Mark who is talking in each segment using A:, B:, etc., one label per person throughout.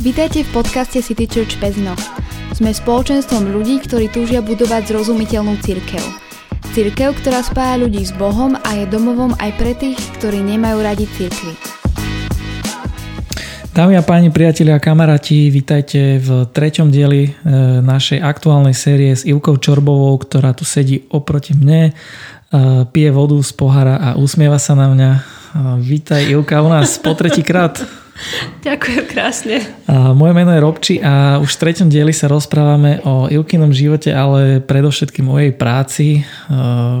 A: Vítajte v podcaste City Church Pezno. Sme spoločenstvom ľudí, ktorí túžia budovať zrozumiteľnú církev. Církev, ktorá spája ľudí s Bohom a je domovom aj pre tých, ktorí nemajú radi církvy.
B: Dámy a páni, priatelia a kamaráti, vítajte v treťom dieli e, našej aktuálnej série s Ivkou Čorbovou, ktorá tu sedí oproti mne, e, pije vodu z pohára a usmieva sa na mňa. E, vítaj Ivka u nás po tretíkrát.
C: Ďakujem krásne.
B: A moje meno je Robči a už v treťom dieli sa rozprávame o Ilkinom živote, ale predovšetkým o jej práci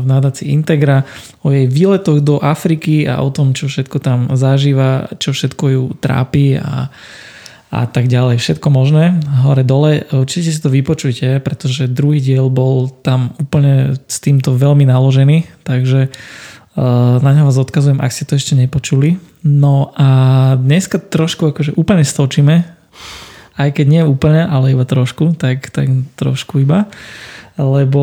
B: v nadácii Integra, o jej výletoch do Afriky a o tom, čo všetko tam zažíva, čo všetko ju trápi a, a tak ďalej. Všetko možné, hore dole. Určite si to vypočujte, pretože druhý diel bol tam úplne s týmto veľmi naložený, takže na ňo vás odkazujem, ak ste to ešte nepočuli. No a dneska trošku akože úplne stočíme, aj keď nie úplne, ale iba trošku, tak, tak trošku iba. Lebo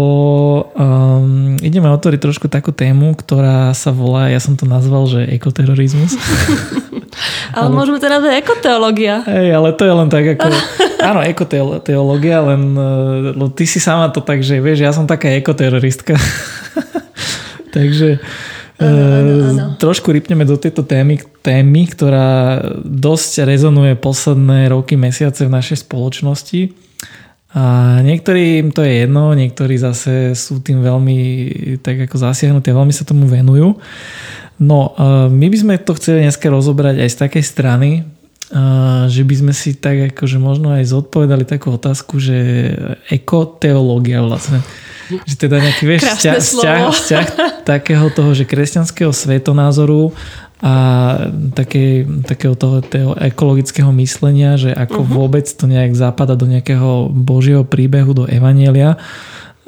B: um, ideme otvoriť trošku takú tému, ktorá sa volá, ja som to nazval, že ekoterorizmus.
C: ale, ale môžeme to nazvať ekoteológia.
B: Hej, ale to je len tak ako... áno, ekoteológia, len no, ty si sama to tak, že vieš, ja som taká ekoteroristka. Takže Ano, Trošku rypneme do tejto témy, témy, ktorá dosť rezonuje posledné roky, mesiace v našej spoločnosti. A niektorým to je jedno, niektorí zase sú tým veľmi tak ako zasiahnutí a veľmi sa tomu venujú. No, my by sme to chceli dneska rozobrať aj z takej strany, že by sme si tak akože možno aj zodpovedali takú otázku, že ekoteológia vlastne že teda nejaký, vieš, vzťah, vzťah, vzťah takého toho, že kresťanského svetonázoru a také, takého toho, toho ekologického myslenia, že ako uh-huh. vôbec to nejak zapada do nejakého božieho príbehu, do Evanielia.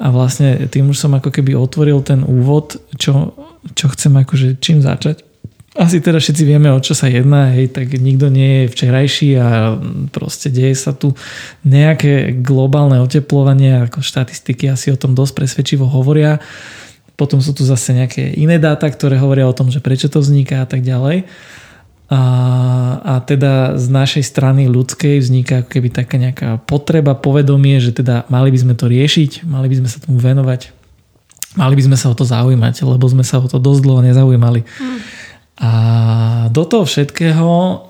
B: A vlastne tým už som ako keby otvoril ten úvod, čo, čo chcem akože čím začať asi teda všetci vieme, o čo sa jedná, hej, tak nikto nie je včerajší a proste deje sa tu nejaké globálne oteplovanie, ako štatistiky asi o tom dosť presvedčivo hovoria. Potom sú tu zase nejaké iné dáta, ktoré hovoria o tom, že prečo to vzniká a tak ďalej. A, a teda z našej strany ľudskej vzniká ako keby taká nejaká potreba, povedomie, že teda mali by sme to riešiť, mali by sme sa tomu venovať, mali by sme sa o to zaujímať, lebo sme sa o to dosť dlho nezaujímali. Hmm. A do toho všetkého,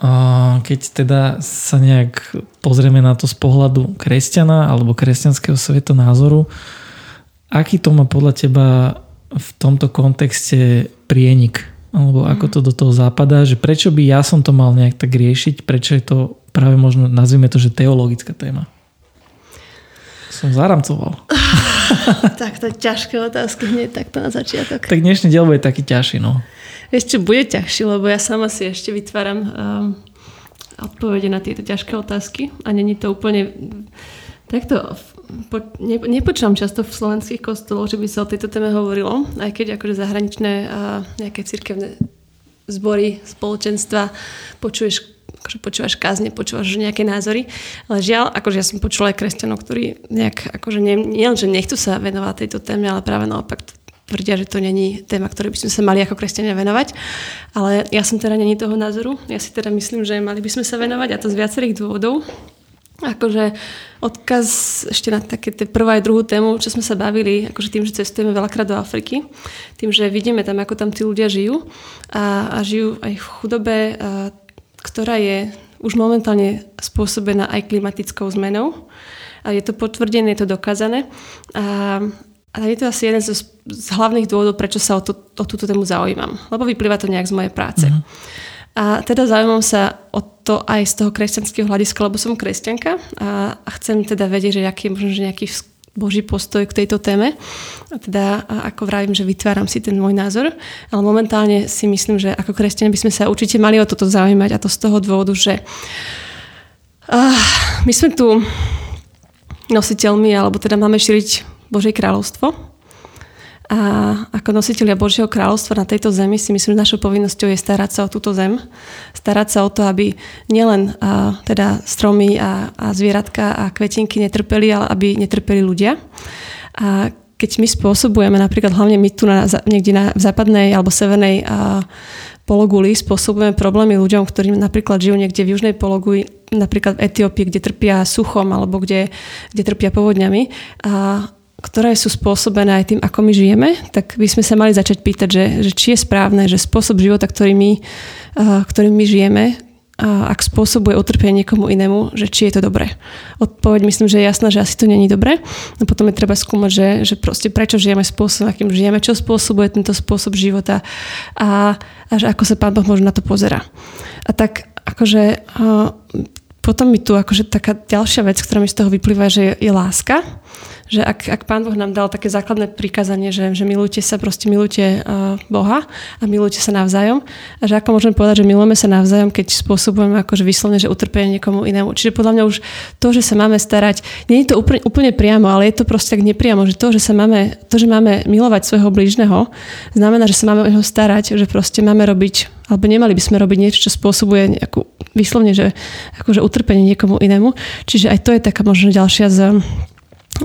B: keď teda sa nejak pozrieme na to z pohľadu kresťana alebo kresťanského svetonázoru, aký to má podľa teba v tomto kontexte prienik? Alebo ako to do toho zapadá, že prečo by ja som to mal nejak tak riešiť, prečo je to práve možno, nazvime to, že teologická téma? Som zaramcoval.
C: tak to ťažké otázky hneď takto na začiatok.
B: Tak dnešný diel bude taký ťažší, no.
C: Ešte bude ťažšie, lebo ja sama si ešte vytváram um, odpovede na tieto ťažké otázky a není to úplne takto po, ne, nepočúvam často v slovenských kostoloch, že by sa o tejto téme hovorilo, aj keď akože zahraničné a nejaké cirkevné zbory, spoločenstva počuješ akože počúvaš kázne, počúvaš nejaké názory, ale žiaľ, akože ja som počula aj kresťanov, ktorí nejak, akože nie, nie že nechcú sa venovať tejto téme, ale práve naopak tvrdia, že to není téma, ktoré by sme sa mali ako kresťania venovať. Ale ja som teda není toho názoru. Ja si teda myslím, že mali by sme sa venovať a to z viacerých dôvodov. Akože odkaz ešte na také tie prvá aj druhú tému, čo sme sa bavili, akože tým, že cestujeme veľakrát do Afriky, tým, že vidíme tam, ako tam tí ľudia žijú a, a žijú aj v chudobe, a, ktorá je už momentálne spôsobená aj klimatickou zmenou. A je to potvrdené, je to dokázané. A a je to asi jeden z, z hlavných dôvodov, prečo sa o, to, o túto tému zaujímam. Lebo vyplýva to nejak z mojej práce. Mm-hmm. A teda zaujímam sa o to aj z toho kresťanského hľadiska, lebo som kresťanka a, a chcem teda vedieť, že aký je možno že nejaký Boží postoj k tejto téme. A teda, a ako vravím, že vytváram si ten môj názor, ale momentálne si myslím, že ako kresťania by sme sa určite mali o toto zaujímať a to z toho dôvodu, že uh, my sme tu nositeľmi, alebo teda máme šíriť Božie kráľovstvo. A ako nositeľia Božieho kráľovstva na tejto zemi si myslím, že našou povinnosťou je starať sa o túto zem. Starať sa o to, aby nielen a, teda stromy a, a zvieratka a kvetinky netrpeli, ale aby netrpeli ľudia. A keď my spôsobujeme, napríklad hlavne my tu na, niekde na, v západnej alebo severnej a, pologuli spôsobujeme problémy ľuďom, ktorí napríklad žijú niekde v južnej pologuli, napríklad v Etiópii, kde trpia suchom alebo kde, kde trpia povodňami, a ktoré sú spôsobené aj tým, ako my žijeme, tak by sme sa mali začať pýtať, že, že či je správne, že spôsob života, ktorý my, ktorým my žijeme, ak spôsobuje utrpenie niekomu inému, že či je to dobré. Odpoveď myslím, že je jasná, že asi to není dobré. A potom je treba skúmať, že, že proste prečo žijeme spôsobom, akým žijeme, čo spôsobuje tento spôsob života a, a že ako sa Pán Boh možno na to pozera. A tak akože potom mi tu akože taká ďalšia vec, ktorá mi z toho vyplýva, že je, je láska že ak, ak Pán Boh nám dal také základné prikázanie, že, že milujte sa, proste milujte uh, Boha a milujte sa navzájom. A že ako môžeme povedať, že milujeme sa navzájom, keď spôsobujeme akože vyslovne, že utrpenie niekomu inému. Čiže podľa mňa už to, že sa máme starať, nie je to úplne, úplne priamo, ale je to proste tak nepriamo, že to, že sa máme, to, že máme milovať svojho blížneho, znamená, že sa máme o neho starať, že proste máme robiť alebo nemali by sme robiť niečo, čo spôsobuje nejakú, vyslovne, že akože utrpenie niekomu inému. Čiže aj to je taká možno ďalšia z,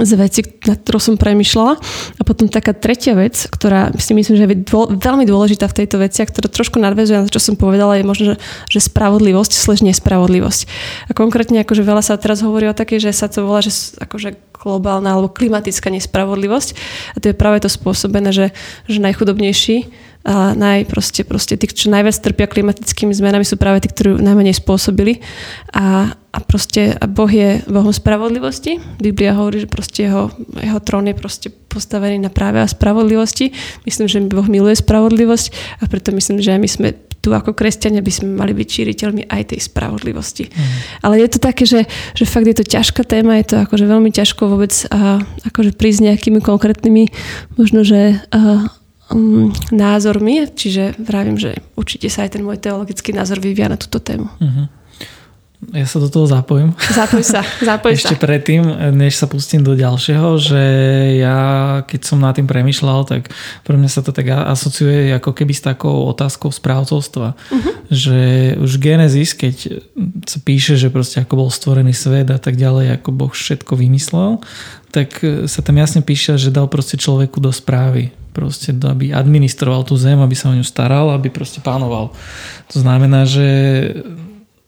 C: z veci, na ktorú som premyšľala. A potom taká tretia vec, ktorá si myslím, že je dô, veľmi dôležitá v tejto veci a ktorá trošku nadväzuje na to, čo som povedala, je možno, že, že spravodlivosť, slež nespravodlivosť. A konkrétne akože veľa sa teraz hovorí o takej, že sa to volá, že akože globálna alebo klimatická nespravodlivosť. A to je práve to spôsobené, že, že najchudobnejší a naj, proste, proste tí, čo najviac trpia klimatickými zmenami, sú práve tí, ktorí najmenej spôsobili. A, a proste a Boh je Bohom spravodlivosti. Biblia hovorí, že proste jeho, jeho trón je proste postavený na práve a spravodlivosti. Myslím, že Boh miluje spravodlivosť a preto myslím, že my sme tu ako kresťania by sme mali byť šíriteľmi aj tej spravodlivosti. Mm. Ale je to také, že, že fakt je to ťažká téma, je to akože veľmi ťažko vôbec a, akože prísť nejakými konkrétnymi možno, že a, um, názormi, čiže vravím, že určite sa aj ten môj teologický názor vyvia na túto tému. Uh-huh.
B: Ja sa do toho zapojím.
C: Zapoj sa, zapoj
B: Ešte sa. predtým, než sa pustím do ďalšieho, že ja keď som nad tým premyšľal, tak pre mňa sa to tak asociuje ako keby s takou otázkou správcovstva. Uh-huh. Že už Genesis, keď sa píše, že proste ako bol stvorený svet a tak ďalej, ako Boh všetko vymyslel, tak sa tam jasne píše, že dal proste človeku do správy proste, aby administroval tú zem, aby sa o ňu staral, aby proste pánoval. To znamená, že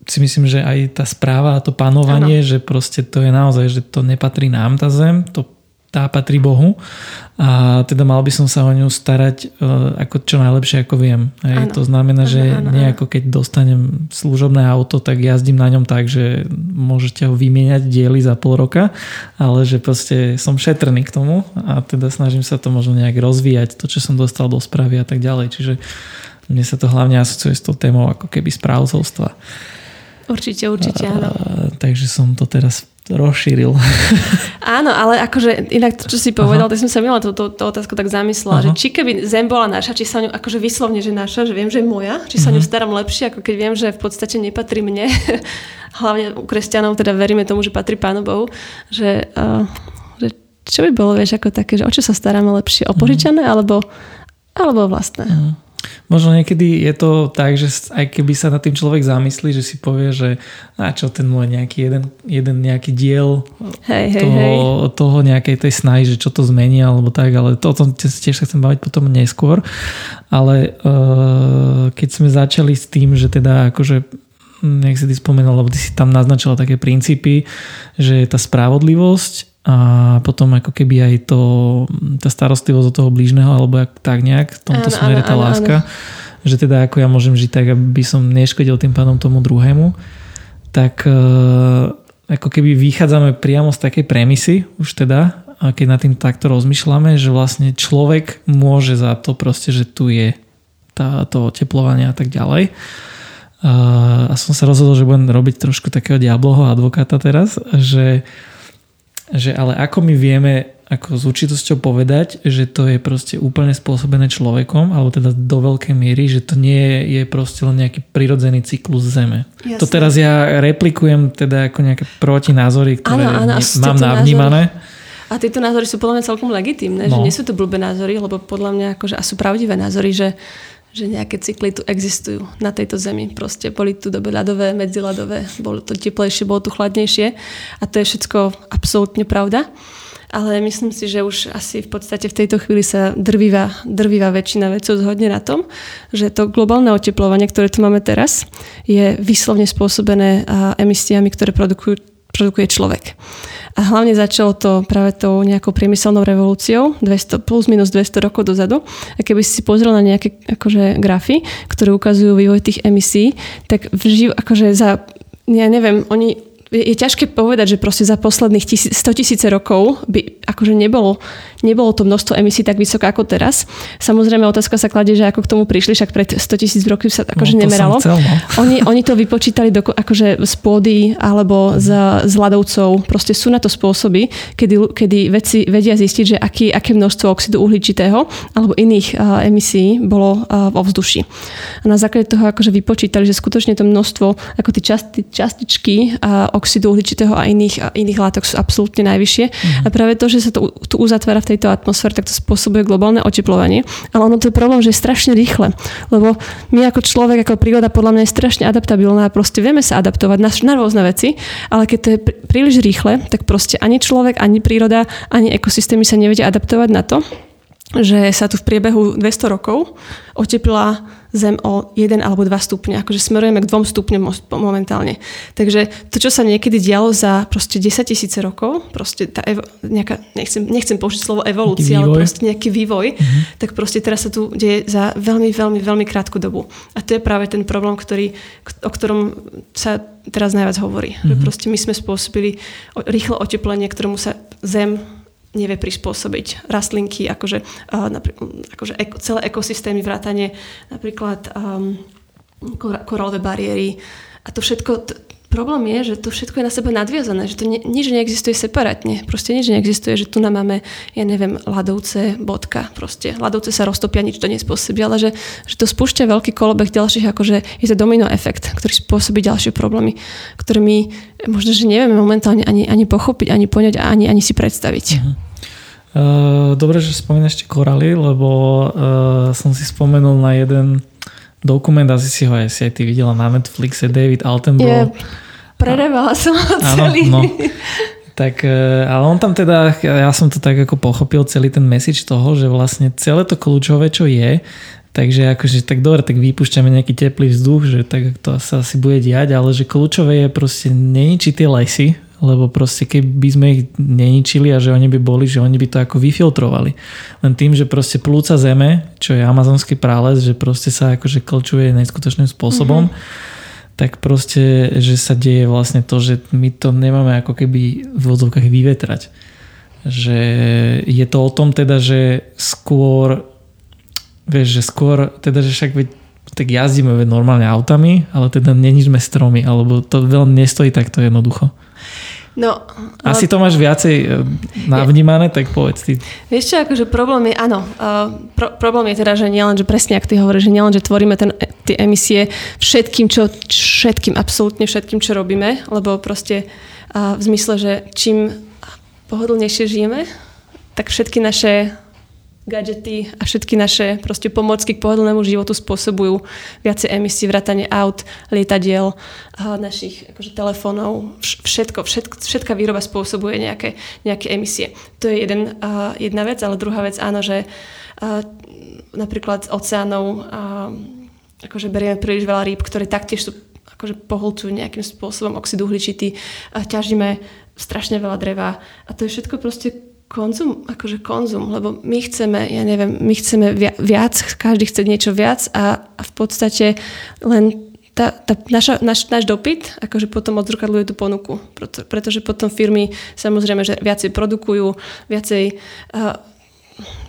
B: si myslím, že aj tá správa a to panovanie, ano. že proste to je naozaj, že to nepatrí nám tá zem, to tá patrí Bohu a teda mal by som sa o ňu starať uh, ako čo najlepšie ako viem. Hej, to znamená, že ano, ano, nejako keď dostanem služobné auto, tak jazdím na ňom tak, že môžete ho vymieňať diely za pol roka, ale že proste som šetrný k tomu a teda snažím sa to možno nejak rozvíjať, to čo som dostal do správy a tak ďalej. Čiže mne sa to hlavne asociuje s tou témou ako keby správcovstva.
C: Určite, určite, áno.
B: A, takže som to teraz rozšíril.
C: Áno, ale akože inak to, čo si povedal, tak som sa mila túto otázku tak zamyslela, Aha. že či keby zem bola naša, či sa ňu, akože vyslovne, že naša, že viem, že je moja, či sa uh-huh. ňu mhm. starám lepšie, ako keď viem, že v podstate nepatrí mne. Hlavne u kresťanov teda veríme tomu, že patrí Pánu Bohu, že, uh, že čo by bolo, vieš, ako také, že o čo sa staráme lepšie, o mhm. požičané uh-huh. alebo, alebo vlastné. Uh-huh.
B: Možno niekedy je to tak, že aj keby sa na tým človek zamyslí, že si povie, že na čo ten môj nejaký jeden, jeden nejaký diel
C: hej,
B: hej, toho, hej. toho nejakej tej snahy, že čo to zmení alebo tak, ale to, o tom tiež sa chcem baviť potom neskôr. Ale uh, keď sme začali s tým, že teda akože nech si ty spomenul, lebo ty si tam naznačila také princípy, že tá spravodlivosť a potom ako keby aj to, tá starostlivosť od toho blížneho alebo tak nejak v tomto áno, smere tá áno, láska, áno. že teda ako ja môžem žiť tak, aby som neškodil tým pádom tomu druhému, tak e, ako keby vychádzame priamo z takej premisy už teda, a keď nad tým takto rozmýšľame, že vlastne človek môže za to proste, že tu je tá, to oteplovanie a tak ďalej. A som sa rozhodol, že budem robiť trošku takého diabloho advokáta teraz, že že ale ako my vieme ako s určitosťou povedať, že to je proste úplne spôsobené človekom, alebo teda do veľkej miery, že to nie je proste len nejaký prirodzený cyklus Zeme. Jasne. To teraz ja replikujem teda ako nejaké protinázory, ktoré ano, ano, mám navnímané.
C: A tieto názory sú podľa mňa celkom legitímne, no. že nie sú to blbé názory, lebo podľa mňa akože, a sú pravdivé názory, že že nejaké cykly tu existujú na tejto zemi. Proste boli tu doby ľadové, medziľadové, bolo to teplejšie, bolo tu chladnejšie a to je všetko absolútne pravda. ale myslím si, že už asi v podstate v tejto chvíli sa drvivá, drvivá väčšina vecov zhodne na tom, že to globálne oteplovanie, ktoré tu máme teraz, je vyslovne spôsobené emisiami, ktoré produkujú, produkuje človek. A hlavne začalo to práve tou nejakou priemyselnou revolúciou, 200, plus minus 200 rokov dozadu. A keby si pozrel na nejaké akože, grafy, ktoré ukazujú vývoj tých emisí, tak vživ, akože za, ja neviem, oni je, je ťažké povedať, že proste za posledných tisíc, 100 tisíce rokov by akože nebolo, nebolo to množstvo emisí tak vysoké ako teraz. Samozrejme otázka sa kladie, že ako k tomu prišli, však pred 100 tisíc rokov sa akože no, nemeralo.
B: Chcel, no.
C: oni, oni to vypočítali do, akože z pôdy alebo z, z ľadovcov. Proste sú na to spôsoby, kedy, kedy vedci vedia zistiť, že aký, aké množstvo oxidu uhličitého alebo iných uh, emisí bolo uh, vo vzduši. A na základe toho akože vypočítali, že skutočne to množstvo, ako tie časti, častičky uh, oxidu uhličitého a iných, a iných látok sú absolútne najvyššie. Mm-hmm. A práve to, že sa to tu uzatvára v tejto atmosfére, tak to spôsobuje globálne oteplovanie. Ale ono to je problém, že je strašne rýchle. Lebo my ako človek, ako príroda podľa mňa je strašne adaptabilná a proste vieme sa adaptovať na, na rôzne veci, ale keď to je príliš rýchle, tak proste ani človek, ani príroda, ani ekosystémy sa nevedia adaptovať na to, že sa tu v priebehu 200 rokov oteplila Zem o 1 alebo 2 stupne. Akože smerujeme k 2 stupňom momentálne. Takže to, čo sa niekedy dialo za proste 10 tisíce rokov, proste tá evo, nejaká, nechcem, nechcem použiť slovo evolúcia, ale proste nejaký vývoj, mm-hmm. tak proste teraz sa tu deje za veľmi, veľmi, veľmi krátku dobu. A to je práve ten problém, ktorý, o ktorom sa teraz najviac hovorí. Mm-hmm. Že mhm. proste my sme spôsobili rýchle oteplenie, ktorému sa Zem nevie prispôsobiť rastlinky, akože, uh, akože eko, celé ekosystémy, vrátanie napríklad um, korálové bariéry a to všetko, t- problém je, že to všetko je na seba nadviazané, že to ne, nič neexistuje separátne, proste nič neexistuje, že tu nám máme, ja neviem, ľadovce, bodka, proste ľadovce sa roztopia, nič to nespôsobí, ale že, že to spúšťa veľký kolobeh ďalších, akože je to domino efekt, ktorý spôsobí ďalšie problémy, ktoré my možno, že nevieme momentálne ani, ani pochopiť, ani poňať a ani, ani si predstaviť. Uh-huh.
B: Eh, dobre, že spomínaš tie koraly, lebo uh, som si spomenul na jeden dokument, asi si ho aj si aj ty videla na Netflixe, David Altenborough.
C: Yeah, prerevala som ho celý. Áno, no.
B: Tak, eh, ale on tam teda, ja som to tak ako pochopil, celý ten message toho, že vlastne celé to kľúčové, čo je, takže akože tak dobre, tak vypúšťame nejaký teplý vzduch, že tak to sa asi bude diať, ale že kľúčové je proste neničiť tie lesy, lebo proste keby sme ich neničili a že oni by boli, že oni by to ako vyfiltrovali. Len tým, že proste plúca zeme, čo je amazonský prales, že proste sa akože klčuje neskutočným spôsobom, mm-hmm. tak proste, že sa deje vlastne to, že my to nemáme ako keby v vodzovkách vyvetrať. Že je to o tom teda, že skôr vieš, že skôr, teda, že však tak jazdíme normálne autami, ale teda nenižme stromy, alebo to veľmi nestojí takto jednoducho.
C: No,
B: Asi to máš viacej e, navnímané, tak povedz ty.
C: Vieš čo, akože problém je, áno, uh, pro, problém je teda, že nielen, že presne, ak ty hovoríš, že nielen, že tvoríme ten, tie emisie všetkým, čo, všetkým, absolútne všetkým, čo robíme, lebo proste v zmysle, že čím pohodlnejšie žijeme, tak všetky naše gadgety a všetky naše proste pomocky k pohodlnému životu spôsobujú viacej emisí, vrátanie aut, lietadiel, našich akože, telefónov, všetko, všetko, všetká výroba spôsobuje nejaké, nejaké emisie. To je jeden, jedna vec, ale druhá vec, áno, že uh, napríklad oceánov uh, akože berieme príliš veľa rýb, ktoré taktiež sú akože poholcujú nejakým spôsobom oxid uhličitý, ťažíme strašne veľa dreva a to je všetko proste konzum, akože konzum, lebo my chceme, ja neviem, my chceme viac, každý chce niečo viac a, a v podstate len tá, tá naša, naš, náš dopyt akože potom odzrkadluje tú ponuku, preto, pretože potom firmy samozrejme, že viacej produkujú, viacej uh,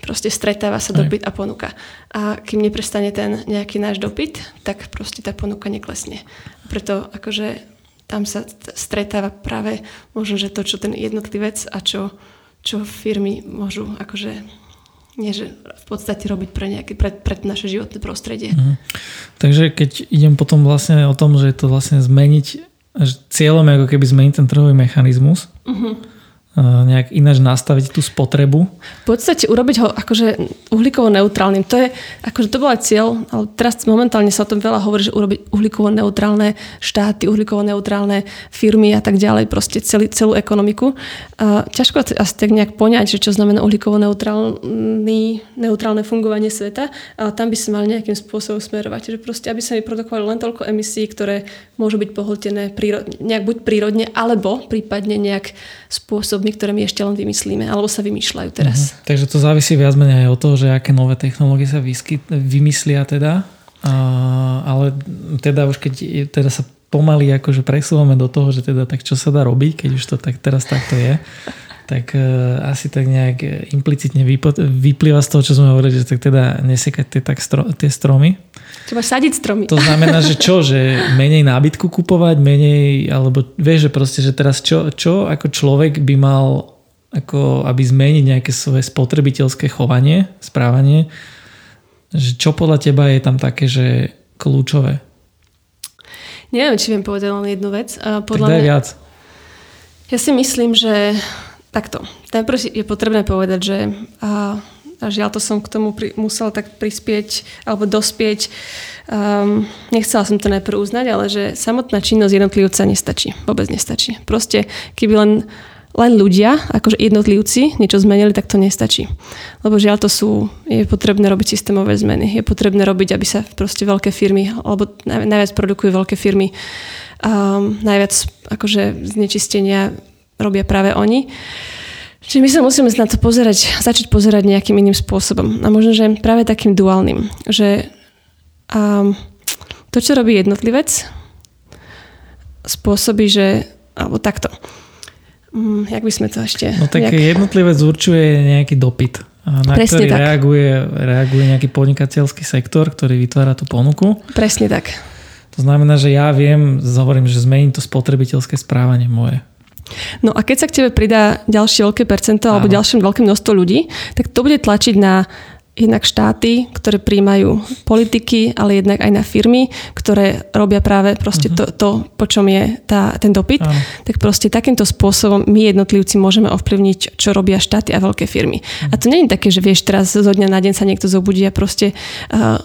C: proste stretáva sa dopyt a ponuka. A kým neprestane ten nejaký náš dopyt, tak proste tá ponuka neklesne. Preto akože tam sa stretáva práve možno, že to, čo ten jednotlivec a čo čo firmy môžu akože nie, že v podstate robiť pre, nejaké, pre, pre naše životné prostredie. Mhm.
B: Takže keď idem potom vlastne o tom, že to vlastne zmeniť, že cieľom je ako keby zmeniť ten trhový mechanizmus, uh-huh. Nejak ináč nastaviť tú spotrebu?
C: V podstate urobiť ho akože uhlíkovo neutrálnym. To je, akože to bol aj cieľ, ale teraz momentálne sa o tom veľa hovorí, že urobiť uhlíkovo neutrálne štáty, uhlíkovo neutrálne firmy a tak ďalej, proste celý, celú ekonomiku. Uh, ťažko asi tak nejak poňať, že čo znamená uhlíkovo neutrálny, neutrálne fungovanie sveta, ale tam by sa mali nejakým spôsobom smerovať. Že proste, aby sa vyprodukovali len toľko emisí, ktoré môžu byť pohltené prírodne, nejak buď prírodne, alebo prípadne nejak spôsobmi, ktoré my ešte len vymyslíme, alebo sa vymýšľajú teraz.
B: Uh-huh. Takže to závisí viac menej aj od toho, že aké nové technológie sa vyskyt, vymyslia teda. A, ale teda už keď teda sa pomaly akože presúvame do toho, že teda tak čo sa dá robiť, keď už to tak teraz takto je, tak uh, asi tak nejak implicitne vyplýva z toho, čo sme hovorili, že tak teda nesekať tie, tak stro, tie stromy.
C: Treba sadiť stromy.
B: To znamená, že čo? Že menej nábytku kupovať, menej, alebo vieš, že proste, že teraz čo, čo ako človek by mal ako aby zmeniť nejaké svoje spotrebiteľské chovanie, správanie, že čo podľa teba je tam také, že kľúčové?
C: Neviem, či viem povedať len jednu vec.
B: Podľa tak mňa, viac.
C: Ja si myslím, že takto. Najprv je potrebné povedať, že a, a žiaľ to som k tomu pri, musela tak prispieť alebo dospieť. Um, nechcela som to najprv uznať, ale že samotná činnosť jednotlivca nestačí. Vôbec nestačí. Proste, keby len len ľudia, akože jednotlivci, niečo zmenili, tak to nestačí. Lebo žiaľ to sú, je potrebné robiť systémové zmeny. Je potrebné robiť, aby sa proste veľké firmy, alebo najviac produkujú veľké firmy, um, najviac akože znečistenia robia práve oni. Čiže my sa musíme na to pozerať, začať pozerať nejakým iným spôsobom. A možno, že práve takým duálnym. Že um, to, čo robí jednotlivec, spôsobí, že alebo takto. Um, jak by sme to ešte...
B: No tak nejak... jednotlivec určuje nejaký dopyt, na Presne ktorý tak. Reaguje, reaguje nejaký podnikateľský sektor, ktorý vytvára tú ponuku.
C: Presne tak.
B: To znamená, že ja viem, hovorím, že zmením to spotrebiteľské správanie moje.
C: No a keď sa k tebe pridá ďalšie veľké percento alebo ďalšie veľké množstvo ľudí, tak to bude tlačiť na jednak štáty, ktoré príjmajú politiky, ale jednak aj na firmy, ktoré robia práve proste to, to, po čom je tá, ten dopyt. Uh-huh. Tak proste takýmto spôsobom my jednotlivci môžeme ovplyvniť, čo robia štáty a veľké firmy. A to nie je také, že vieš, teraz zo dňa na deň sa niekto zobudí a proste uh,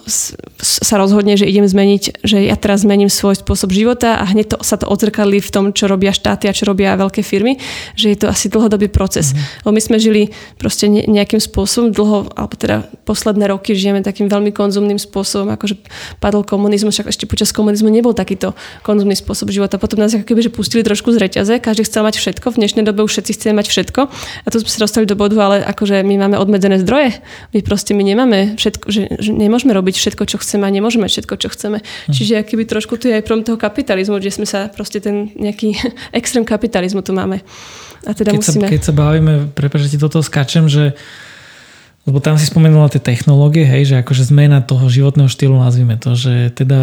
C: sa rozhodne, že idem zmeniť, že ja teraz zmením svoj spôsob života a hneď to, sa to odzrkadlí v tom, čo robia štáty a čo robia veľké firmy, že je to asi dlhodobý proces. Uh-huh. Lebo my sme žili proste nejakým spôsobom dlho, alebo teda posledné roky žijeme takým veľmi konzumným spôsobom, akože padol komunizmus, však ešte počas komunizmu nebol takýto konzumný spôsob života. Potom nás ako keby že pustili trošku z reťaze, každý chcel mať všetko, v dnešnej dobe už všetci chceme mať všetko a tu sme sa dostali do bodu, ale akože my máme obmedzené zdroje, my proste my nemáme všetko, že, že nemôžeme robiť všetko, čo chceme a nemôžeme mať všetko, čo chceme. Hm. Čiže akýby trošku tu je aj prom toho kapitalizmu, že sme sa proste ten nejaký extrém kapitalizmu tu máme. A teda
B: keď,
C: musíme...
B: sa, keď sa bavíme, prepáč, že ti toto skáčem, že lebo tam si spomenula tie technológie, hej, že akože zmena toho životného štýlu, nazvime to, že teda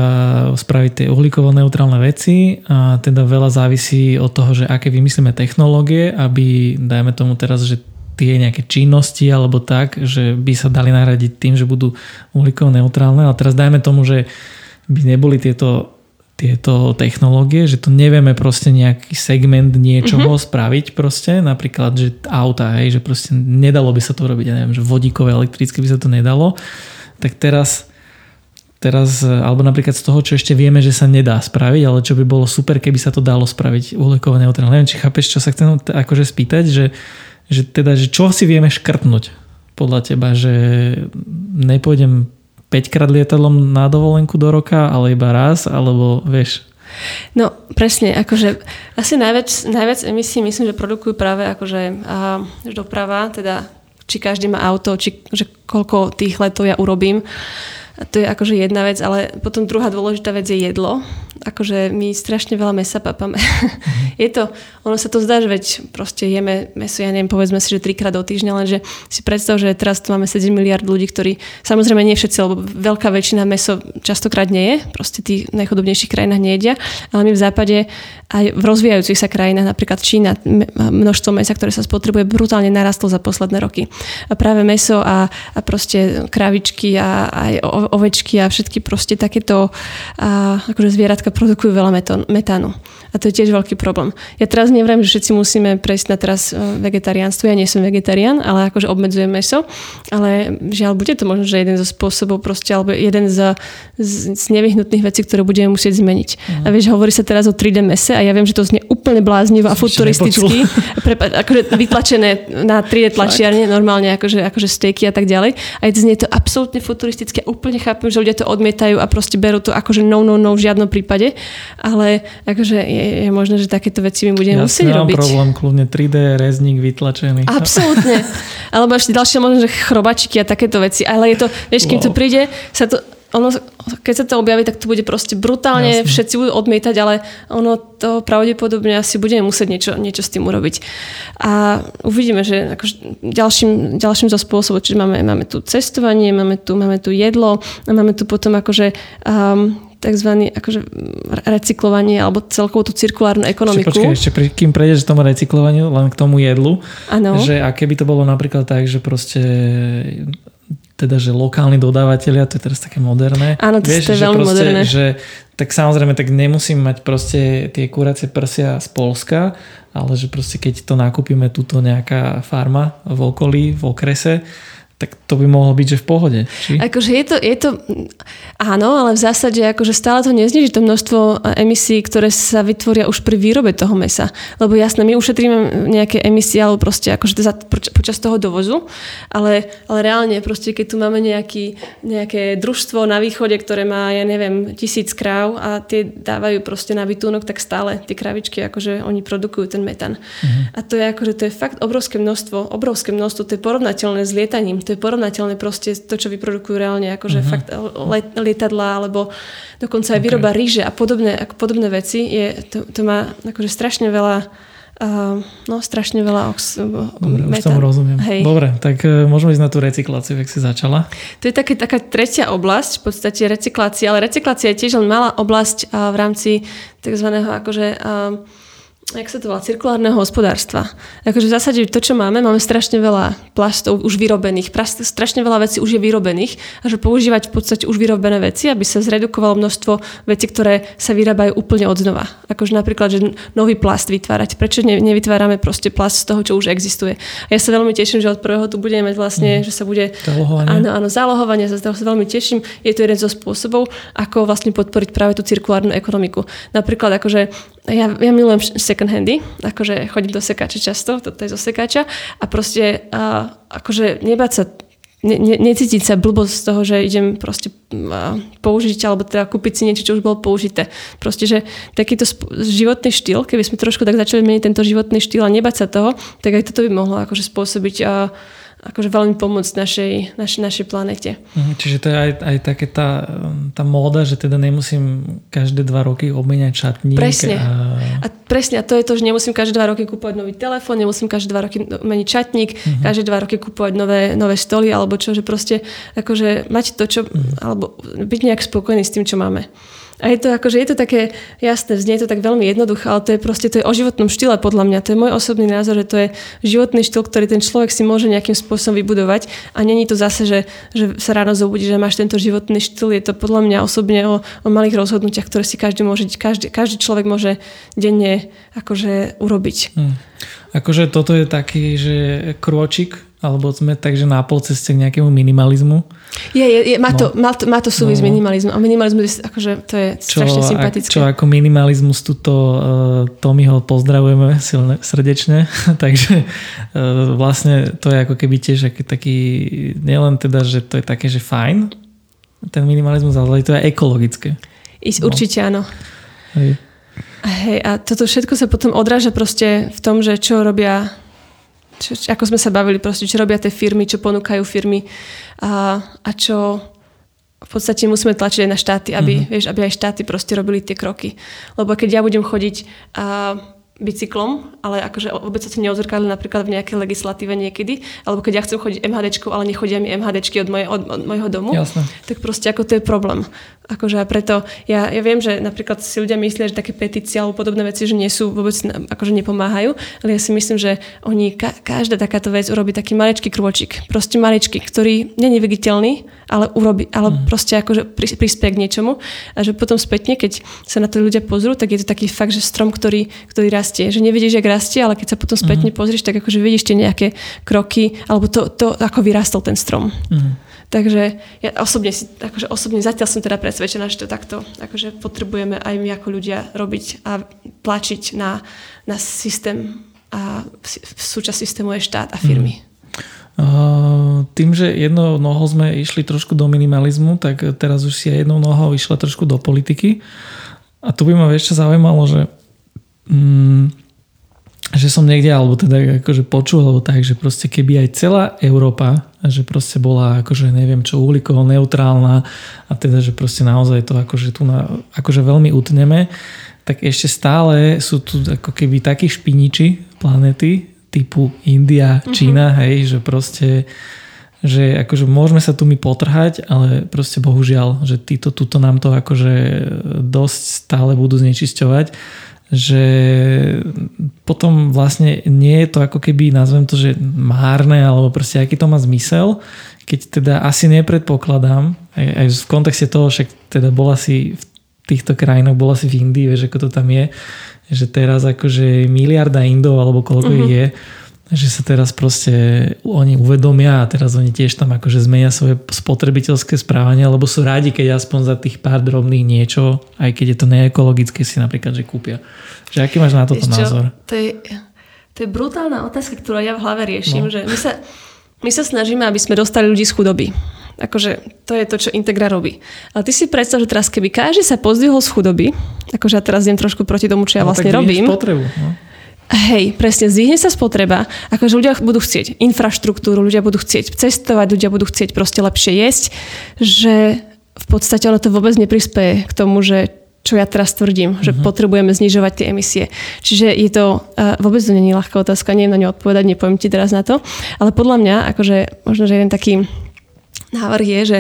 B: spraviť tie uhlíkovo neutrálne veci a teda veľa závisí od toho, že aké vymyslíme technológie, aby, dajme tomu teraz, že tie nejaké činnosti alebo tak, že by sa dali nahradiť tým, že budú uhlíkovo neutrálne. A teraz dajme tomu, že by neboli tieto tieto technológie, že tu nevieme proste nejaký segment niečoho mm-hmm. spraviť proste, napríklad, že auta, hej, že proste nedalo by sa to robiť, ja neviem, že vodíkové, elektrické by sa to nedalo, tak teraz teraz, alebo napríklad z toho, čo ešte vieme, že sa nedá spraviť, ale čo by bolo super, keby sa to dalo spraviť uhlíkové neutrálne. Neviem, či chápeš, čo sa chcem akože spýtať, že, že teda, že čo si vieme škrtnúť podľa teba, že nepôjdem 5 krát lietadlom na dovolenku do roka, ale iba raz, alebo vieš?
C: No presne, akože asi najviac, najviac emisí myslím, že produkujú práve akože a, doprava, teda či každý má auto, či že koľko tých letov ja urobím. A to je akože jedna vec, ale potom druhá dôležitá vec je jedlo. Akože my strašne veľa mesa papame. Mm-hmm. je to, ono sa to zdá, že veď proste jeme meso, ja neviem, povedzme si, že trikrát do týždňa, lenže si predstav, že teraz tu máme 7 miliard ľudí, ktorí, samozrejme nie všetci, lebo veľká väčšina meso častokrát nie je, proste tí v najchodobnejších krajinách nejedia, ale my v západe aj v rozvíjajúcich sa krajinách, napríklad Čína, množstvo mesa, ktoré sa spotrebuje, brutálne narastlo za posledné roky. A práve meso a, a proste kravičky a aj ovečky a všetky proste takéto a, akože zvieratka produkujú veľa metánu. A to je tiež veľký problém. Ja teraz neviem, že všetci musíme prejsť na teraz e, vegetariánstvo. Ja nie som vegetarián, ale akože obmedzujem meso. Ale žiaľ, bude to možno, že jeden zo spôsobov proste, alebo jeden z, z, z nevyhnutných vecí, ktoré budeme musieť zmeniť. Mm. A vieš, hovorí sa teraz o 3D mese a ja viem, že to znie úplne bláznivo a futuristicky. Pre, akože vytlačené na 3D tlačiarne, normálne akože, akože steaky a tak ďalej. A je to znie to absolútne futuristicky. A úplne chápem, že ľudia to odmietajú a proste berú to akože no, no, no v žiadnom prípade. Ale akože je, je možné, že takéto veci my budeme ja musieť robiť.
B: Ja problém, kľudne 3D rezník vytlačený.
C: Absolútne. Alebo ešte ďalšie možno, že chrobačiky a takéto veci. Ale je to, vieš, kým wow. to príde, sa to, ono, keď sa to objaví, tak to bude proste brutálne, Jasne. všetci budú odmietať, ale ono to pravdepodobne asi budeme musieť niečo, niečo s tým urobiť. A uvidíme, že akože ďalším, ďalším zo spôsobov, čiže máme, máme tu cestovanie, máme tu, máme tu jedlo, máme tu potom akože um, tzv. Akože recyklovanie alebo celkovú tú cirkulárnu ekonomiku.
B: Ešte, počkej, ešte pri, kým prejdeš k tomu recyklovaniu, len k tomu jedlu,
C: ano.
B: že a keby to bolo napríklad tak, že proste teda, že lokálni dodávateľia, to je teraz také moderné.
C: Áno, to, Vieš, to je veľmi proste, moderné.
B: Že, tak samozrejme, tak nemusím mať proste tie kuracie prsia z Polska, ale že proste keď to nakúpime túto nejaká farma v okolí, v okrese, tak to by mohlo byť, že v pohode. Či?
C: Akože je to, je to, áno, ale v zásade akože stále to nezniží to množstvo emisí, ktoré sa vytvoria už pri výrobe toho mesa. Lebo jasné, my ušetríme nejaké emisie, alebo proste akože za, počas toho dovozu, ale, ale reálne proste, keď tu máme nejaký, nejaké družstvo na východe, ktoré má, ja neviem, tisíc kráv a tie dávajú proste na vytúnok, tak stále tie kravičky, akože oni produkujú ten metan. Mhm. A to je akože, to je fakt obrovské množstvo, obrovské množstvo, to je porovnateľné s lietaním, to je porovnateľné proste to, čo vyprodukujú reálne, akože uh-huh. fakt let, lietadla, alebo dokonca aj okay. výroba ríže a podobné, ako podobné veci, je, to, to má akože strašne veľa Uh, no, strašne veľa ox-
B: Dobre, už tomu rozumiem. Hej. Dobre, tak uh, môžeme ísť na tú recykláciu, ak si začala.
C: To je také, taká tretia oblasť, v podstate recyklácia, ale recyklácia je tiež len malá oblasť uh, v rámci tzv. akože uh, jak sa to volá, cirkulárneho hospodárstva. Akože v zásade to, čo máme, máme strašne veľa plastov už vyrobených, strašne veľa vecí už je vyrobených a že používať v podstate už vyrobené veci, aby sa zredukovalo množstvo vecí, ktoré sa vyrábajú úplne od znova. Akože napríklad, že nový plast vytvárať. Prečo ne, nevytvárame proste plast z toho, čo už existuje? A ja sa veľmi teším, že od prvého tu budeme mať vlastne, mm. že sa bude...
B: Zálohovanie.
C: Áno, áno, zálohovanie, sa toho sa veľmi teším. Je to jeden zo spôsobov, ako vlastne podporiť práve tú cirkulárnu ekonomiku. Napríklad akože ja, ja milujem second handy, akože chodím do sekáča často, toto je zo sekáča a proste a, akože nebať sa ne, ne, necítiť sa blbosť z toho, že idem proste použiť alebo teda kúpiť si niečo, čo už bolo použité. Proste, že takýto sp- životný štýl, keby sme trošku tak začali meniť tento životný štýl a nebať sa toho, tak aj toto by mohlo akože spôsobiť a, akože veľmi pomôcť našej, našej, našej planete.
B: Mhm, čiže to je aj, aj také tá, tá móda, že teda nemusím každé dva roky obmeniať šatník.
C: Presne. A... a presne, a to je to, že nemusím každé dva roky kúpovať nový telefón, nemusím každé dva roky meniť šatník, uh-huh. každé dva roky kúpovať nové, nové stoly, alebo čo, že proste akože mať to, čo, uh-huh. alebo byť nejak spokojný s tým, čo máme. A je to akože je to také jasné, znie to tak veľmi jednoduché, ale to je proste to je o životnom štýle podľa mňa. To je môj osobný názor, že to je životný štýl, ktorý ten človek si môže nejakým spôsobom vybudovať a není to zase, že, že sa ráno zobudí, že máš tento životný štýl. Je to podľa mňa osobne o, o malých rozhodnutiach, ktoré si každý môže, každý, každý človek môže denne akože urobiť. Hmm.
B: Akože toto je taký, že krôčik alebo sme takže na pol ceste k nejakému minimalizmu.
C: Je, je, je má, to, no. má, to, má to súvisť no. s minimalizmom. A minimalizmus, akože, to je čo, strašne sympatické.
B: Čo ako minimalizmus, tuto uh, Tommyho pozdravujeme silne, srdečne. takže uh, vlastne to je ako keby tiež aký, taký, nielen teda, že to je také, že fajn, ten minimalizmus, ale to je ekologické.
C: Ísť, no. Určite áno. Hej. Hej, a toto všetko sa potom odráža proste v tom, že čo robia čo, ako sme sa bavili, proste, čo robia tie firmy, čo ponúkajú firmy a, a čo v podstate musíme tlačiť aj na štáty, aby, mm-hmm. vieš, aby aj štáty proste robili tie kroky. Lebo keď ja budem chodiť a bicyklom, ale akože vôbec sa to neozrkadli napríklad v nejakej legislatíve niekedy, alebo keď ja chcem chodiť MHD, ale nechodia mi MHD od, moje, od, od môjho domu,
B: Jasne.
C: tak proste ako to je problém. Akože a preto ja, ja viem, že napríklad si ľudia myslia, že také petície alebo podobné veci, že nie sú vôbec akože nepomáhajú, ale ja si myslím, že oni, ka, každá takáto vec urobí taký maličký krôčik, proste maličký, ktorý nie je ale urobi, ale mm. proste akože prispie k niečomu a že potom spätne, keď sa na to ľudia pozrú, tak je to taký fakt, že strom, ktorý, ktorý rastie, že nevidíš, jak rastie, ale keď sa potom spätne mm. pozrieš, tak akože vidíš tie nejaké kroky, alebo to, to ako vyrastol ten strom. Mm. Takže ja osobne, si, akože osobne zatiaľ som teda presvedčená, že to takto akože potrebujeme aj my ako ľudia robiť a tlačiť na, na systém a súčasť systému je štát a firmy.
B: Mm. tým, že jednou nohou sme išli trošku do minimalizmu, tak teraz už si aj jednou nohou išla trošku do politiky. A tu by ma ešte zaujímalo, že mm, že som niekde, alebo teda akože počul, alebo tak, že proste keby aj celá Európa, že proste bola akože neviem čo, uhlíkovo neutrálna a teda, že proste naozaj to akože tu na, akože veľmi utneme, tak ešte stále sú tu ako keby takí špiniči planety typu India, mhm. Čína, mm-hmm. hej, že proste že akože môžeme sa tu my potrhať, ale proste bohužiaľ, že títo tuto nám to akože dosť stále budú znečisťovať že potom vlastne nie je to ako keby, nazvem to, že márne, alebo proste aký to má zmysel, keď teda asi nepredpokladám, aj, aj v kontexte toho, však teda bola si v týchto krajinách, bola si v Indii, vieš, ako to tam je, že teraz akože miliarda Indov, alebo koľko uh-huh. je, že sa teraz proste oni uvedomia a teraz oni tiež tam akože zmenia svoje spotrebiteľské správanie, lebo sú rádi, keď aspoň za tých pár drobných niečo, aj keď je to neekologické, si napríklad, že kúpia. Že aký máš na toto Ešte, názor?
C: To je, to je brutálna otázka, ktorú ja v hlave riešim, no. že my sa, my sa snažíme, aby sme dostali ľudí z chudoby. Akože to je to, čo Integra robí. Ale ty si predstav, že teraz keby každý sa pozdvihol z chudoby, akože ja teraz idem trošku proti tomu, čo ja no, vlastne robím.
B: Potrebu, no
C: Hej, presne, zvýhne sa spotreba, akože ľudia budú chcieť infraštruktúru, ľudia budú chcieť cestovať, ľudia budú chcieť proste lepšie jesť, že v podstate ono to vôbec neprispieje k tomu, že čo ja teraz tvrdím, že uh-huh. potrebujeme znižovať tie emisie. Čiže je to, uh, vôbec to není ľahká otázka, neviem na ňu odpovedať, nepoviem ti teraz na to, ale podľa mňa, akože možno, že jeden taký návrh je, že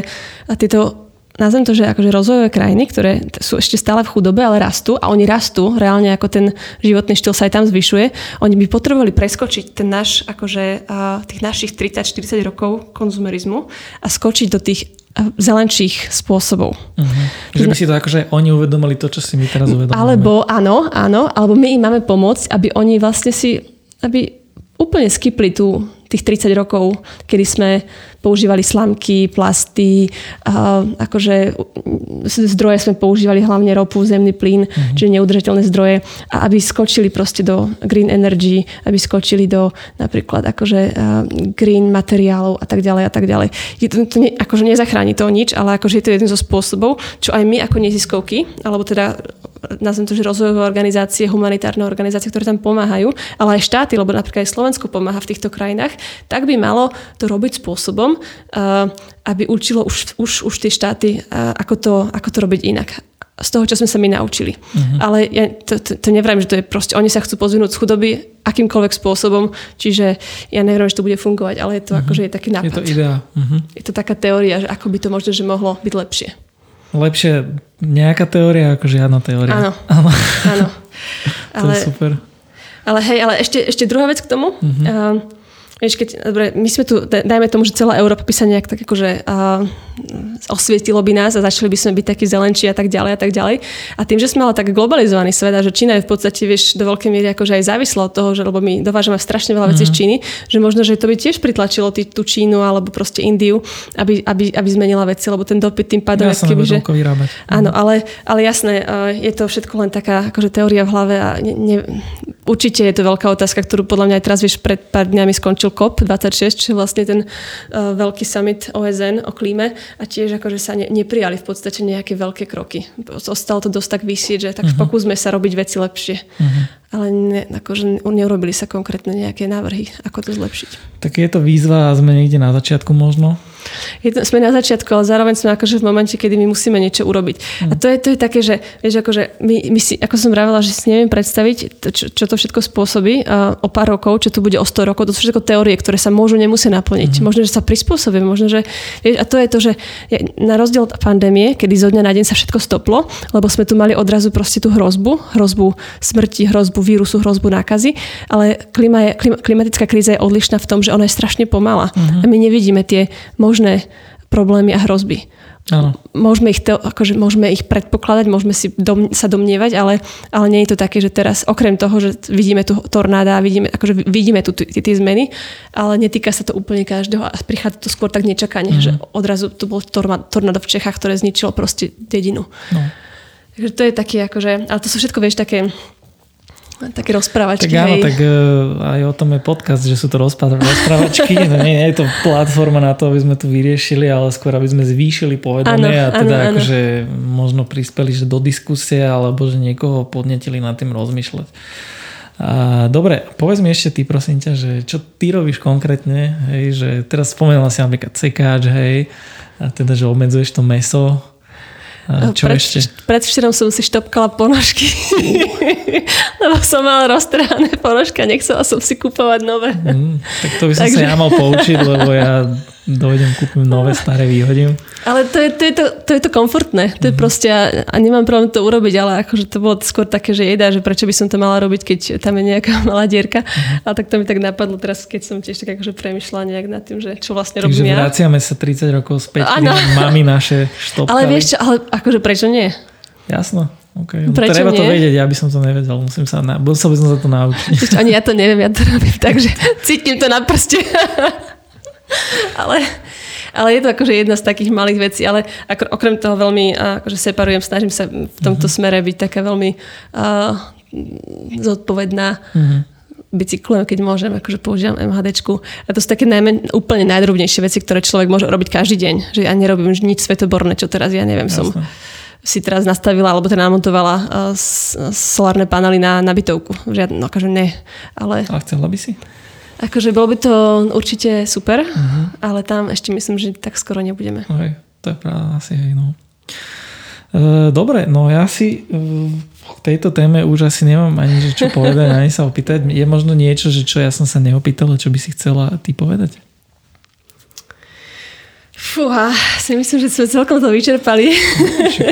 C: tieto nazvem to, že akože rozvojové krajiny, ktoré sú ešte stále v chudobe, ale rastú a oni rastú, reálne ako ten životný štýl sa aj tam zvyšuje, oni by potrebovali preskočiť ten náš, akože tých našich 30-40 rokov konzumerizmu a skočiť do tých zelenších spôsobov.
B: Uh-huh. Že by si to akože oni uvedomili to, čo si my teraz uvedomíme.
C: Alebo áno, áno, alebo my im máme pomôcť, aby oni vlastne si, aby úplne skipli tú, tých 30 rokov, kedy sme používali slamky, plasty, a akože zdroje sme používali hlavne ropu, zemný plyn, mm-hmm. čiže neudržateľné zdroje a aby skočili proste do green energy, aby skočili do napríklad akože green materiálov a tak ďalej a tak ďalej. Je to, to ne, akože nezachráni to nič, ale akože je to jeden zo spôsobov, čo aj my ako neziskovky, alebo teda nazvem to, že rozvojové organizácie, humanitárne organizácie, ktoré tam pomáhajú, ale aj štáty, lebo napríklad aj Slovensko pomáha v týchto krajinách, tak by malo to robiť spôsobom, eh, aby učilo už, už, už tie štáty, eh, ako to, ako to robiť inak z toho, čo sme sa my naučili. Uh-huh. Ale ja to, to, to nevrajím, že to je proste, oni sa chcú pozvinúť z chudoby akýmkoľvek spôsobom, čiže ja neviem, že to bude fungovať, ale je to uh-huh. akože je taký nápad.
B: Je to idea. Uh-huh.
C: Je to taká teória, že ako by to možno, že mohlo byť lepšie.
B: Lepšie nejaká teória ako žiadna teória.
C: Áno. Áno. Áno.
B: to ale, je super.
C: Ale hej, ale ešte, ešte druhá vec k tomu. Uh-huh. Uh, Vieš, keď, dobre, my sme tu, dajme tomu, že celá Európa by sa nejak tak akože uh, osvietilo by nás a začali by sme byť takí zelenší a tak ďalej a tak ďalej. A tým, že sme ale tak globalizovaný svet a že Čína je v podstate, vieš, do veľkej miery akože aj závisla od toho, že lebo my dovážame strašne veľa vecí mm-hmm. z mhm. Číny, že možno, že to by tiež pritlačilo tý, tú Čínu alebo proste Indiu, aby, aby, aby zmenila veci, lebo ten dopyt tým pádom...
B: Ja keby, že... vyrábať.
C: Áno, ale, ale jasné, uh, je to všetko len taká akože teória v hlave a ne, ne, určite je to veľká otázka, ktorú podľa mňa aj teraz, vieš, pred pár dňami skončil COP26, čo je vlastne ten uh, veľký summit OSN o klíme a tiež akože sa ne, neprijali v podstate nejaké veľké kroky. Zostalo to dosť tak vysieť, že tak uh-huh. pokúsme sa robiť veci lepšie. Uh-huh. Ale ne, akože neurobili sa konkrétne nejaké návrhy, ako to zlepšiť.
B: Tak je to výzva a sme niekde na začiatku možno.
C: Je to, sme na začiatku, ale zároveň sme akože v momente, kedy my musíme niečo urobiť. Mm. A to je, to je také, že vieš, akože my, my si, ako som vravela, že si neviem predstaviť, to, čo, čo to všetko spôsobí uh, o pár rokov, čo tu bude o 100 rokov. To sú všetko teórie, ktoré sa môžu, nemusia naplniť. Mm. Možno, že sa prispôsobíme, možno, že vieš, a to je to, že na rozdiel od pandémie, kedy zo dňa na deň sa všetko stoplo, lebo sme tu mali odrazu proste tú hrozbu, hrozbu smrti, hrozbu vírusu, hrozbu nákazy, ale klima je, klima, klimatická kríza je odlišná v tom, že ona je strašne pomalá. Mm. A my nevidíme tie možné problémy a hrozby. Áno. Môžeme ich, to, akože môžeme ich predpokladať, môžeme si dom, sa domnievať, ale, ale nie je to také, že teraz okrem toho, že vidíme tu tornáda, vidíme, akože vidíme tu tie zmeny, ale netýka sa to úplne každého a prichádza to skôr tak nečakane, mm. že odrazu tu bol tornádo v Čechách, ktoré zničilo proste dedinu. No. Takže to je také akože, ale to sú všetko, vieš, také také rozprávačky.
B: Tak áno, hej. tak uh, aj o tom je podcast, že sú to rozprávačky. no, nie, nie je to platforma na to, aby sme tu vyriešili, ale skôr, aby sme zvýšili povedomie ano, a teda ano, akože ano. možno prispeli že do diskusie alebo že niekoho podnetili nad tým rozmýšľať. A, dobre, povedz mi ešte ty prosím ťa, že čo ty robíš konkrétne, hej, že teraz spomenula si napríklad sekáč, hej, a teda, že obmedzuješ to meso, a čo
C: pred,
B: ešte?
C: Pred včerom som si štopkala ponožky, lebo som mala roztrhané ponožky a nechcela som si kupovať nové. Mm,
B: tak to by som Takže... sa ja mal poučiť, lebo ja dojdem, kúpim nové, staré, vyhodím.
C: Ale to je to, je to, to, je to komfortné. To je mm-hmm. proste, a nemám problém to urobiť, ale akože to bolo skôr také, že jeda, že prečo by som to mala robiť, keď tam je nejaká malá dierka. Mm-hmm. A tak to mi tak napadlo teraz, keď som tiež tak akože premyšľala nejak nad tým, že čo vlastne robím
B: Takže ja. vraciame sa 30 rokov späť, ano. mami naše štopkali.
C: Ale vieš čo, ale akože prečo nie?
B: Jasno. Okay. No, Prečo treba nie? to vedieť, ja by som to nevedel. Musím sa, na, musel by som sa to naučiť.
C: Ani ja to neviem, ja to robím, takže cítim to na prste. Ale, ale je to akože jedna z takých malých vecí, ale ako, okrem toho veľmi akože separujem, snažím sa v tomto mm-hmm. smere byť taká veľmi uh, zodpovedná. Mm-hmm bicyklujem, keď môžem, akože používam MHDčku. A to sú také najmen, úplne najdrobnejšie veci, ktoré človek môže robiť každý deň. Že ja nerobím nič svetoborné, čo teraz ja neviem, Jasne. som si teraz nastavila, alebo teda namontovala uh, solárne panely na, na bytovku. Žiadne, no akože ne. Ale...
B: A chcela by si?
C: Akože bolo by to určite super, uh-huh. ale tam ešte myslím, že tak skoro nebudeme.
B: Okay, to je pravda asi hej, no. E, dobre, no ja si k e, tejto téme už asi nemám ani že čo povedať, ani sa opýtať. Je možno niečo, že čo ja som sa neopýtala, čo by si chcela ty povedať?
C: Fúha, si myslím, že sme celkom to vyčerpali.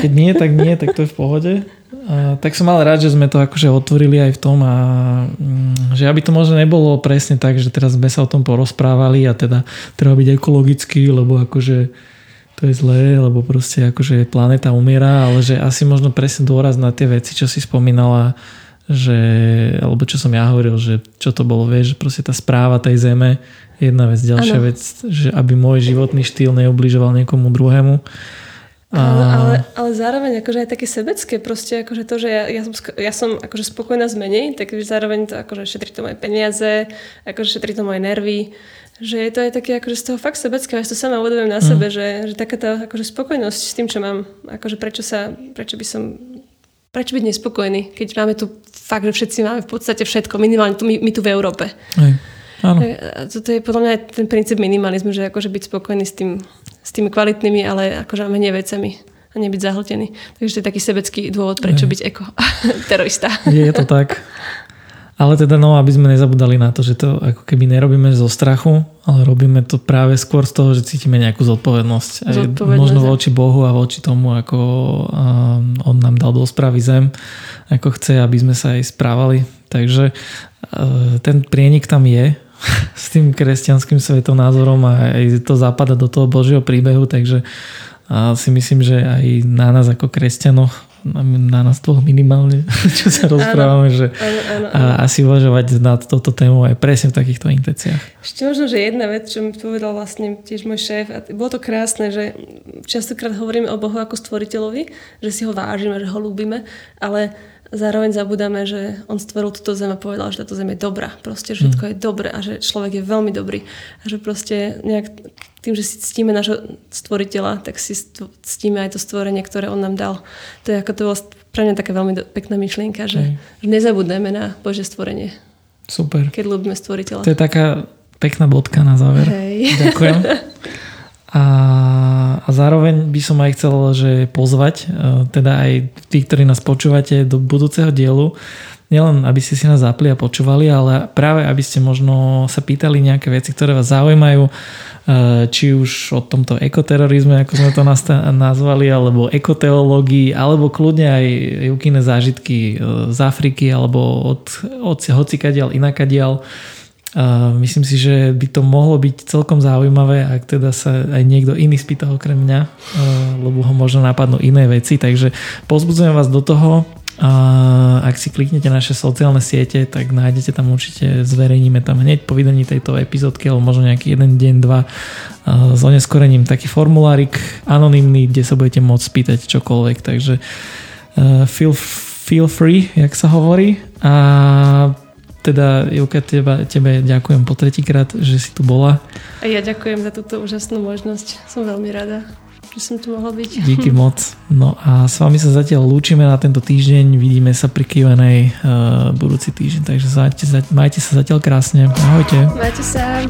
B: Keď nie, tak nie, tak to je v pohode. A, tak som mal rád, že sme to akože otvorili aj v tom a mm, že aby to možno nebolo presne tak, že teraz sme sa o tom porozprávali a teda treba byť ekologický, lebo akože to je zlé, lebo proste akože planéta umiera, ale že asi možno presne dôraz na tie veci, čo si spomínala, že, alebo čo som ja hovoril, že čo to bolo, vieš, že proste tá správa tej zeme, jedna vec, ďalšia ano. vec, že aby môj životný štýl neubližoval niekomu druhému
C: a... Ale, ale, ale zároveň akože aj také sebecké, proste akože to, že ja, ja, som, ja som akože spokojná s menej, tak zároveň to akože šetrí to moje peniaze, akože šetrí to moje nervy, že je to aj také akože z toho fakt sebecké, ja to sama uvedomujem na mm. sebe, že, že takáto akože spokojnosť s tým, čo mám, akože prečo sa, prečo by som prečo byť nespokojný, keď máme tu fakt, že všetci máme v podstate všetko, minimálne tu, my, my tu v Európe. Hej. Áno. Toto je podľa mňa ten princíp minimalizmu, že akože byť spokojný s tým, s tými kvalitnými, ale akože menej vecami a nebyť zahltený. Takže to je taký sebecký dôvod, prečo byť eko terorista.
B: Je to tak. Ale teda no, aby sme nezabudali na to, že to ako keby nerobíme zo strachu, ale robíme to práve skôr z toho, že cítime nejakú zodpovednosť. zodpovednosť možno voči Bohu a voči tomu, ako um, On nám dal do správy zem, ako chce, aby sme sa aj správali. Takže uh, ten prienik tam je, s tým kresťanským svetonázorom a aj to zapada do toho Božieho príbehu, takže si myslím, že aj na nás ako kresťanoch na nás dvoch minimálne, čo sa rozprávame, že áno, áno, áno. A asi uvažovať nad touto tému aj presne v takýchto intenciách.
C: Ešte možno, že jedna vec, čo mi povedal vlastne tiež môj šéf, a bolo to krásne, že častokrát hovoríme o Bohu ako stvoriteľovi, že si ho vážime, že ho ľúbime, ale zároveň zabudáme, že on stvoril túto zem a povedal, že táto zem je dobrá. Proste, všetko mm. je dobré a že človek je veľmi dobrý. A že proste nejak tým, že si ctíme nášho stvoriteľa, tak si ctíme aj to stvorenie, ktoré on nám dal. To je ako to bolo pre mňa taká veľmi pekná myšlienka, že, že nezabudneme na Bože stvorenie.
B: Super.
C: Keď ľúbime stvoriteľa.
B: To je taká pekná bodka na záver. Hej. Ďakujem. A, a zároveň by som aj chcel že pozvať, teda aj tí, ktorí nás počúvate do budúceho dielu, nielen aby ste si nás zapli a počúvali, ale práve aby ste možno sa pýtali nejaké veci, ktoré vás zaujímajú, či už o tomto ekoterorizme, ako sme to nazvali, alebo ekoteológii, alebo kľudne aj Jukine zážitky z Afriky, alebo od, od hocikadiaľ, inakadiaľ. Myslím si, že by to mohlo byť celkom zaujímavé, ak teda sa aj niekto iný spýta okrem mňa, lebo ho možno napadnú iné veci, takže pozbudzujem vás do toho. Uh, ak si kliknete naše sociálne siete, tak nájdete tam určite, zverejníme tam hneď po vydaní tejto epizódky, alebo možno nejaký jeden deň, dva s oneskorením taký formulárik anonymný, kde sa budete môcť spýtať čokoľvek, takže uh, feel, feel free, jak sa hovorí. A teda Juka, teba, tebe ďakujem po tretíkrát, že si tu bola.
C: A ja ďakujem za túto úžasnú možnosť. Som veľmi rada, že som tu mohla byť.
B: Díky moc. No a s vami sa zatiaľ lúčime na tento týždeň. Vidíme sa pri Q&A uh, budúci týždeň. Takže majte, majte sa zatiaľ krásne. Ahojte.
C: Majte sa.